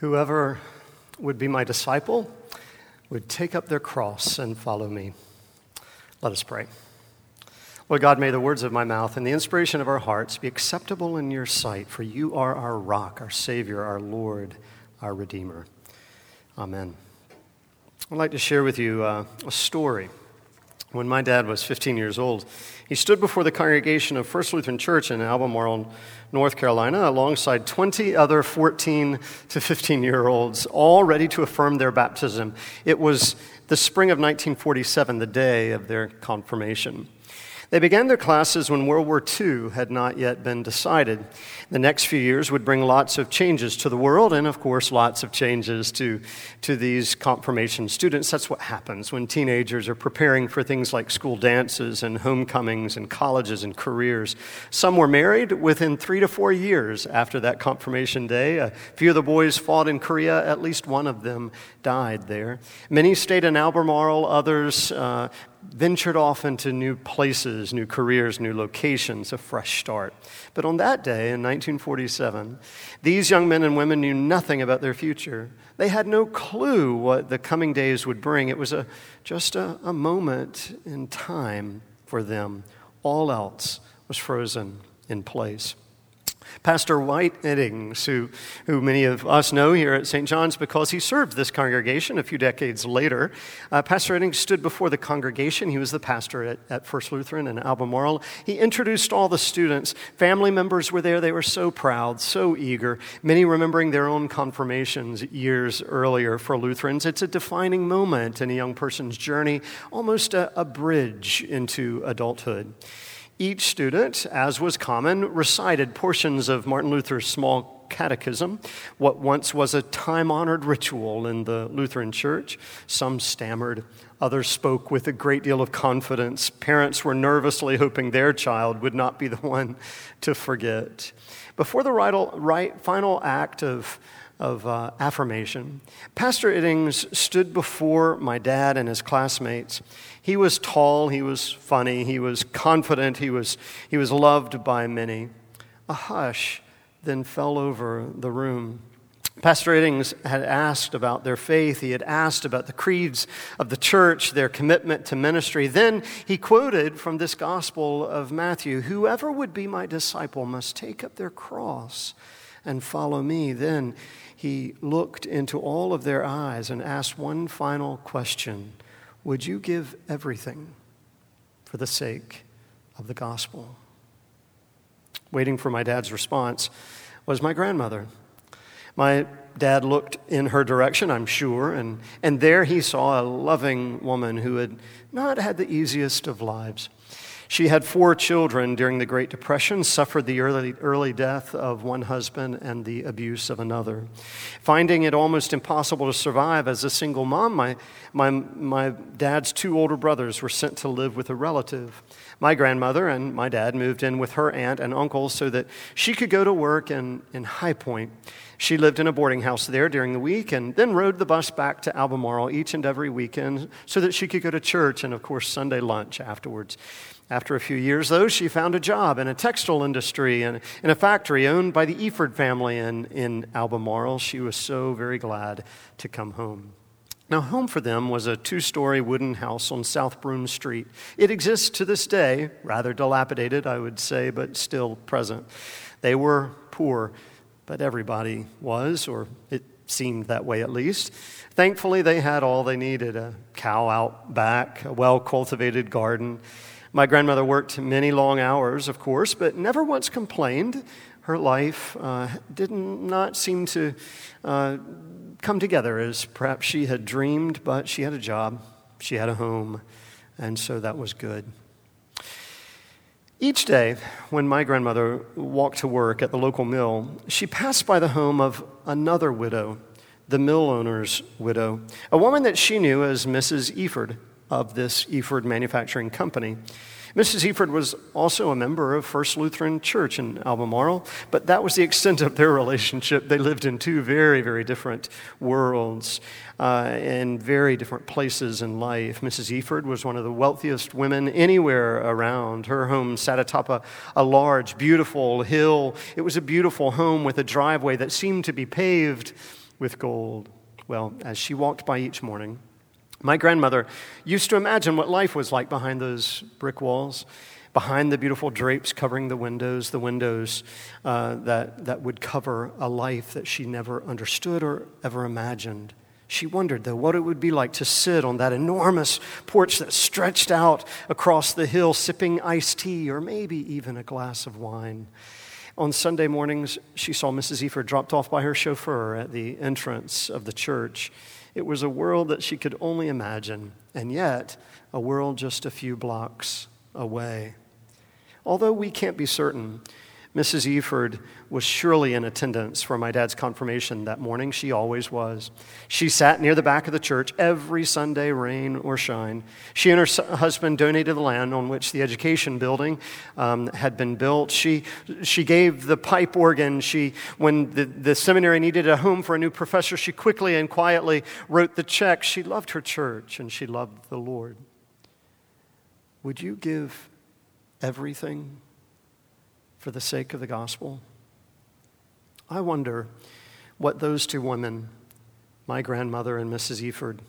Whoever would be my disciple would take up their cross and follow me. Let us pray. Lord God, may the words of my mouth and the inspiration of our hearts be acceptable in your sight, for you are our rock, our Savior, our Lord, our Redeemer. Amen. I'd like to share with you uh, a story. When my dad was 15 years old, he stood before the congregation of First Lutheran Church in Albemarle, North Carolina, alongside 20 other 14 to 15 year olds, all ready to affirm their baptism. It was the spring of 1947, the day of their confirmation. They began their classes when World War II had not yet been decided. The next few years would bring lots of changes to the world and, of course, lots of changes to, to these confirmation students. That's what happens when teenagers are preparing for things like school dances and homecomings and colleges and careers. Some were married within three to four years after that confirmation day. A few of the boys fought in Korea, at least one of them died there. Many stayed in Albemarle, others uh, ventured off into new places, new careers, new locations, a fresh start. But on that day in 1947, these young men and women knew nothing about their future. They had no clue what the coming days would bring. It was a, just a, a moment in time for them. All else was frozen in place. Pastor White Eddings, who, who many of us know here at St. John's because he served this congregation a few decades later. Uh, Pastor Eddings stood before the congregation. He was the pastor at, at First Lutheran in Albemarle. He introduced all the students. Family members were there. They were so proud, so eager, many remembering their own confirmations years earlier for Lutherans. It's a defining moment in a young person's journey, almost a, a bridge into adulthood. Each student, as was common, recited portions of Martin Luther's small catechism, what once was a time honored ritual in the Lutheran church. Some stammered, others spoke with a great deal of confidence. Parents were nervously hoping their child would not be the one to forget. Before the final act of of uh, affirmation. Pastor Eddings stood before my dad and his classmates. He was tall, he was funny, he was confident, he was, he was loved by many. A hush then fell over the room. Pastor Eddings had asked about their faith. He had asked about the creeds of the church, their commitment to ministry. Then he quoted from this Gospel of Matthew Whoever would be my disciple must take up their cross and follow me. Then he looked into all of their eyes and asked one final question Would you give everything for the sake of the gospel? Waiting for my dad's response was my grandmother. My dad looked in her direction, I'm sure, and, and there he saw a loving woman who had not had the easiest of lives. She had four children during the Great Depression, suffered the early, early death of one husband and the abuse of another. Finding it almost impossible to survive as a single mom, my, my, my dad's two older brothers were sent to live with a relative. My grandmother and my dad moved in with her aunt and uncle so that she could go to work in, in High Point. She lived in a boarding house there during the week and then rode the bus back to Albemarle each and every weekend so that she could go to church and, of course, Sunday lunch afterwards. After a few years, though, she found a job in a textile industry and in a factory owned by the Efird family in, in Albemarle. She was so very glad to come home. Now, home for them was a two story wooden house on South Broome Street. It exists to this day, rather dilapidated, I would say, but still present. They were poor, but everybody was, or it seemed that way at least. Thankfully, they had all they needed a cow out back, a well cultivated garden my grandmother worked many long hours, of course, but never once complained. Her life uh, did not seem to uh, come together as perhaps she had dreamed, but she had a job, she had a home, and so that was good. Each day, when my grandmother walked to work at the local mill, she passed by the home of another widow, the mill owner's widow, a woman that she knew as Mrs. Efird of this Efird Manufacturing Company. Mrs. Efird was also a member of First Lutheran Church in Albemarle, but that was the extent of their relationship. They lived in two very, very different worlds uh, in very different places in life. Mrs. Efird was one of the wealthiest women anywhere around. Her home sat atop a, a large, beautiful hill. It was a beautiful home with a driveway that seemed to be paved with gold. Well, as she walked by each morning, my grandmother used to imagine what life was like behind those brick walls, behind the beautiful drapes covering the windows, the windows uh, that, that would cover a life that she never understood or ever imagined. She wondered, though, what it would be like to sit on that enormous porch that stretched out across the hill, sipping iced tea or maybe even a glass of wine. On Sunday mornings, she saw Mrs. Efird dropped off by her chauffeur at the entrance of the church. It was a world that she could only imagine, and yet a world just a few blocks away. Although we can't be certain, Mrs. Efird was surely in attendance for my dad's confirmation that morning. She always was. She sat near the back of the church every Sunday, rain or shine. She and her husband donated the land on which the education building um, had been built. She, she gave the pipe organ. She, when the, the seminary needed a home for a new professor, she quickly and quietly wrote the check. She loved her church and she loved the Lord. Would you give everything? For the sake of the gospel? I wonder what those two women, my grandmother and Mrs. Efird,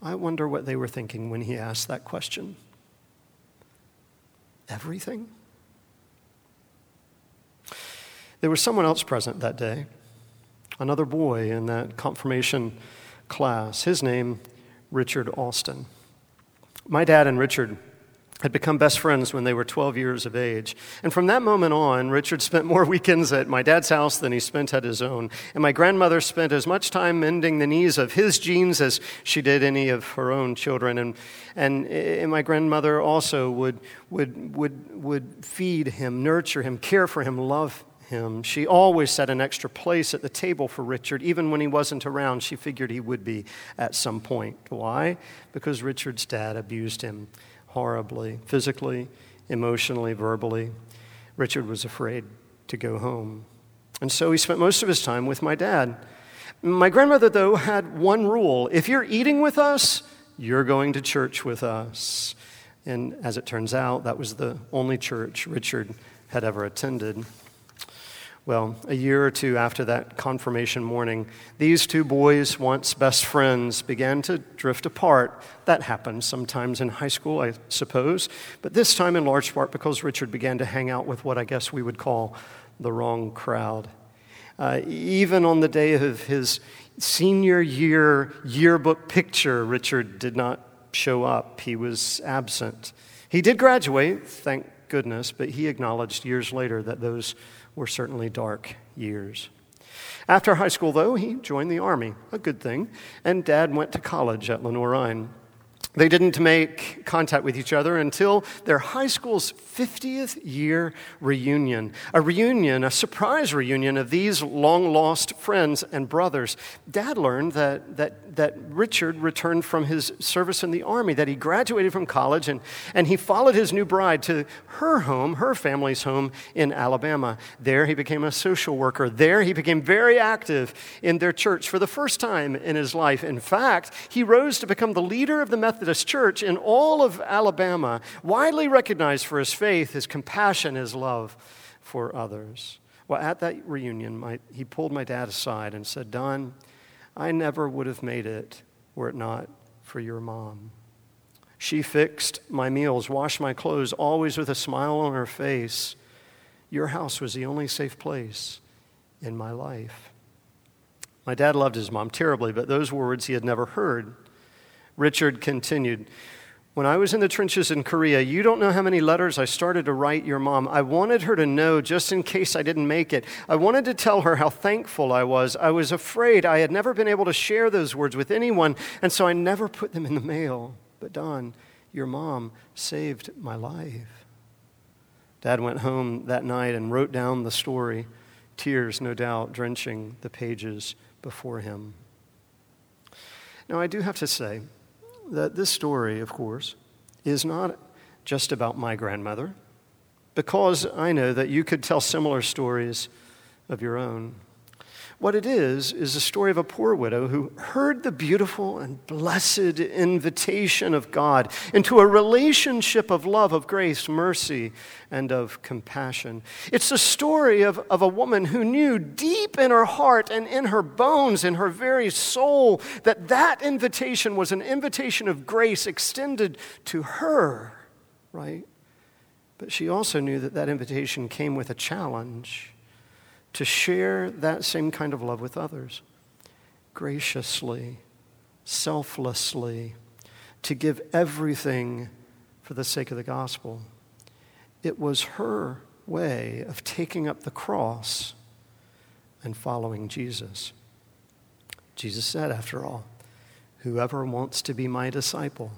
I wonder what they were thinking when he asked that question. Everything? There was someone else present that day, another boy in that confirmation class. His name, Richard Austin. My dad and Richard had become best friends when they were 12 years of age. And from that moment on, Richard spent more weekends at my dad's house than he spent at his own. And my grandmother spent as much time mending the knees of his jeans as she did any of her own children. And, and, and my grandmother also would, would, would, would feed him, nurture him, care for him, love him. She always set an extra place at the table for Richard. Even when he wasn't around, she figured he would be at some point. Why? Because Richard's dad abused him horribly, physically, emotionally, verbally. Richard was afraid to go home. And so he spent most of his time with my dad. My grandmother, though, had one rule if you're eating with us, you're going to church with us. And as it turns out, that was the only church Richard had ever attended. Well, a year or two after that confirmation morning, these two boys, once best friends, began to drift apart. That happens sometimes in high school, I suppose, but this time in large part because Richard began to hang out with what I guess we would call the wrong crowd. Uh, even on the day of his senior year yearbook picture, Richard did not show up. He was absent. He did graduate, thank goodness, but he acknowledged years later that those were certainly dark years. After high school, though, he joined the Army, a good thing, and Dad went to college at Lenoir-Rhyne. They didn't make contact with each other until their high school's 50th year reunion. A reunion, a surprise reunion of these long lost friends and brothers. Dad learned that, that, that Richard returned from his service in the Army, that he graduated from college, and, and he followed his new bride to her home, her family's home in Alabama. There he became a social worker. There he became very active in their church for the first time in his life. In fact, he rose to become the leader of the Methodist Methodist Church in all of Alabama, widely recognized for his faith, his compassion, his love for others. Well, at that reunion, my, he pulled my dad aside and said, Don, I never would have made it were it not for your mom. She fixed my meals, washed my clothes, always with a smile on her face. Your house was the only safe place in my life. My dad loved his mom terribly, but those words he had never heard. Richard continued, When I was in the trenches in Korea, you don't know how many letters I started to write your mom. I wanted her to know just in case I didn't make it. I wanted to tell her how thankful I was. I was afraid I had never been able to share those words with anyone, and so I never put them in the mail. But, Don, your mom saved my life. Dad went home that night and wrote down the story, tears, no doubt, drenching the pages before him. Now, I do have to say, that this story, of course, is not just about my grandmother, because I know that you could tell similar stories of your own. What it is, is a story of a poor widow who heard the beautiful and blessed invitation of God into a relationship of love, of grace, mercy, and of compassion. It's a story of, of a woman who knew deep in her heart and in her bones, in her very soul, that that invitation was an invitation of grace extended to her, right? But she also knew that that invitation came with a challenge to share that same kind of love with others graciously, selflessly, to give everything for the sake of the gospel. It was her way of taking up the cross and following Jesus. Jesus said, after all, whoever wants to be my disciple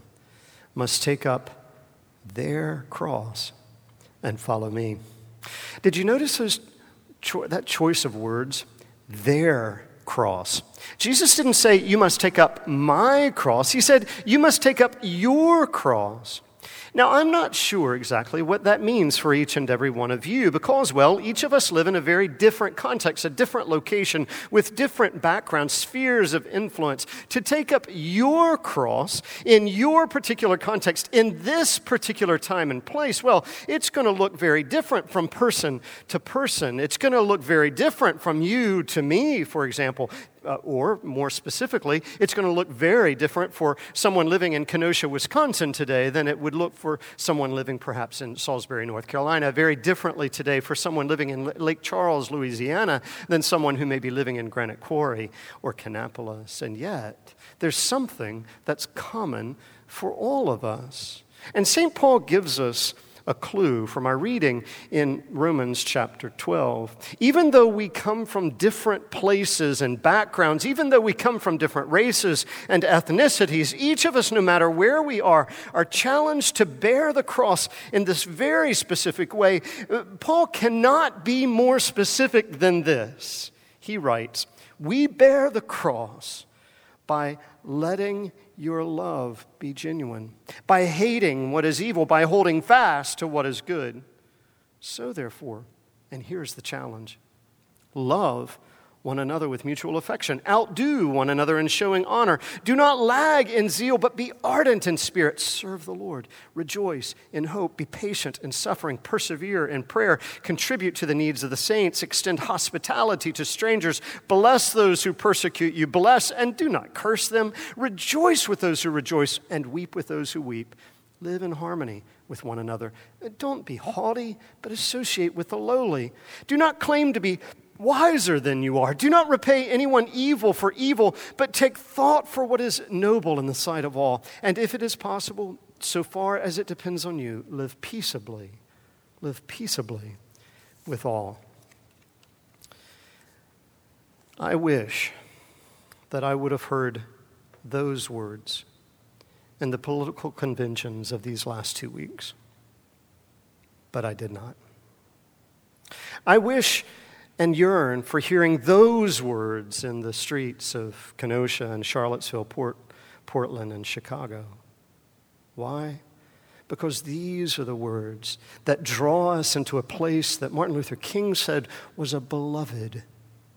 must take up their cross and follow me. Did you notice those cho- that choice of words, their cross. Jesus didn't say, You must take up my cross. He said, You must take up your cross. Now, I'm not sure exactly what that means for each and every one of you because, well, each of us live in a very different context, a different location, with different backgrounds, spheres of influence. To take up your cross in your particular context, in this particular time and place, well, it's going to look very different from person to person. It's going to look very different from you to me, for example uh, or more specifically, it's going to look very different for someone living in Kenosha, Wisconsin today than it would look for someone living perhaps in Salisbury, North Carolina. Very differently today for someone living in Lake Charles, Louisiana, than someone who may be living in Granite Quarry or Kannapolis. And yet, there's something that's common for all of us. And St. Paul gives us a clue from our reading in Romans chapter 12. Even though we come from different places and backgrounds, even though we come from different races and ethnicities, each of us, no matter where we are, are challenged to bear the cross in this very specific way. Uh, Paul cannot be more specific than this. He writes, We bear the cross by letting your love be genuine, by hating what is evil, by holding fast to what is good. So, therefore, and here's the challenge love one another with mutual affection. Outdo one another in showing honor. Do not lag in zeal, but be ardent in spirit. Serve the Lord. Rejoice in hope. Be patient in suffering. Persevere in prayer. Contribute to the needs of the saints. Extend hospitality to strangers. Bless those who persecute you. Bless and do not curse them. Rejoice with those who rejoice and weep with those who weep. Live in harmony with one another. Don't be haughty, but associate with the lowly. Do not claim to be wiser than you are. Do not repay anyone evil for evil, but take thought for what is noble in the sight of all. And if it is possible, so far as it depends on you, live peaceably. Live peaceably with all. I wish that I would have heard those words in the political conventions of these last two weeks, but I did not. I wish and yearn for hearing those words in the streets of Kenosha and Charlottesville, Port, Portland, and Chicago. Why? Because these are the words that draw us into a place that Martin Luther King said was a beloved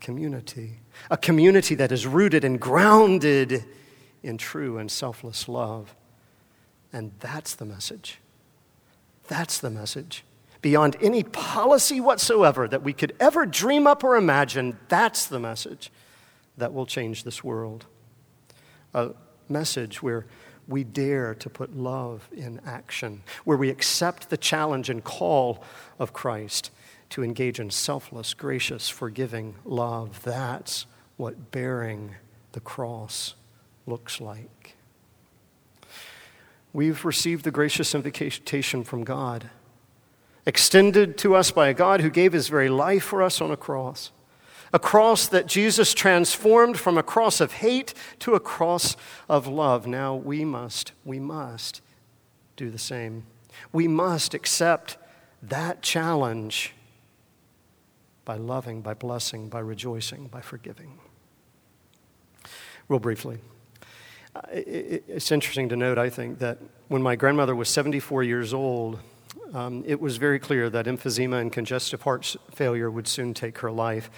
community, a community that is rooted and grounded in true and selfless love. And that's the message. That's the message beyond any policy whatsoever that we could ever dream up or imagine. That's the message that will change this world. A message where we dare to put love in action, where we accept the challenge and call of Christ to engage in selfless, gracious, forgiving love. That's what bearing the cross looks like. We've received the gracious invitation from God extended to us by a God who gave his very life for us on a cross. A cross that Jesus transformed from a cross of hate to a cross of love. Now we must, we must do the same. We must accept that challenge by loving, by blessing, by rejoicing, by forgiving. Real briefly, it's interesting to note, I think, that when my grandmother was 74 years old, um, it was very clear that emphysema and congestive heart failure would soon take her life.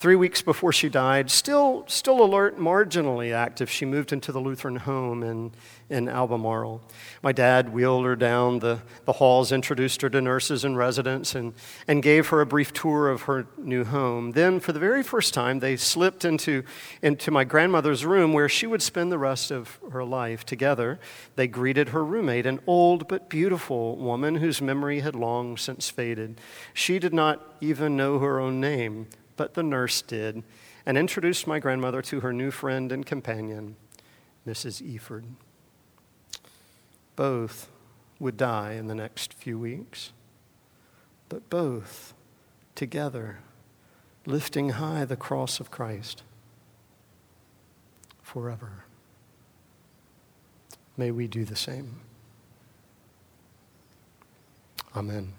Three weeks before she died, still, still alert, marginally active, she moved into the Lutheran home in, in Albemarle. My dad wheeled her down the, the halls, introduced her to nurses and residents, and, and gave her a brief tour of her new home. Then, for the very first time, they slipped into, into my grandmother's room where she would spend the rest of her life. Together, they greeted her roommate, an old but beautiful woman whose memory had long since faded. She did not even know her own name but the nurse did, and introduced my grandmother to her new friend and companion, Mrs. Efird. Both would die in the next few weeks, but both together, lifting high the cross of Christ forever. May we do the same. Amen.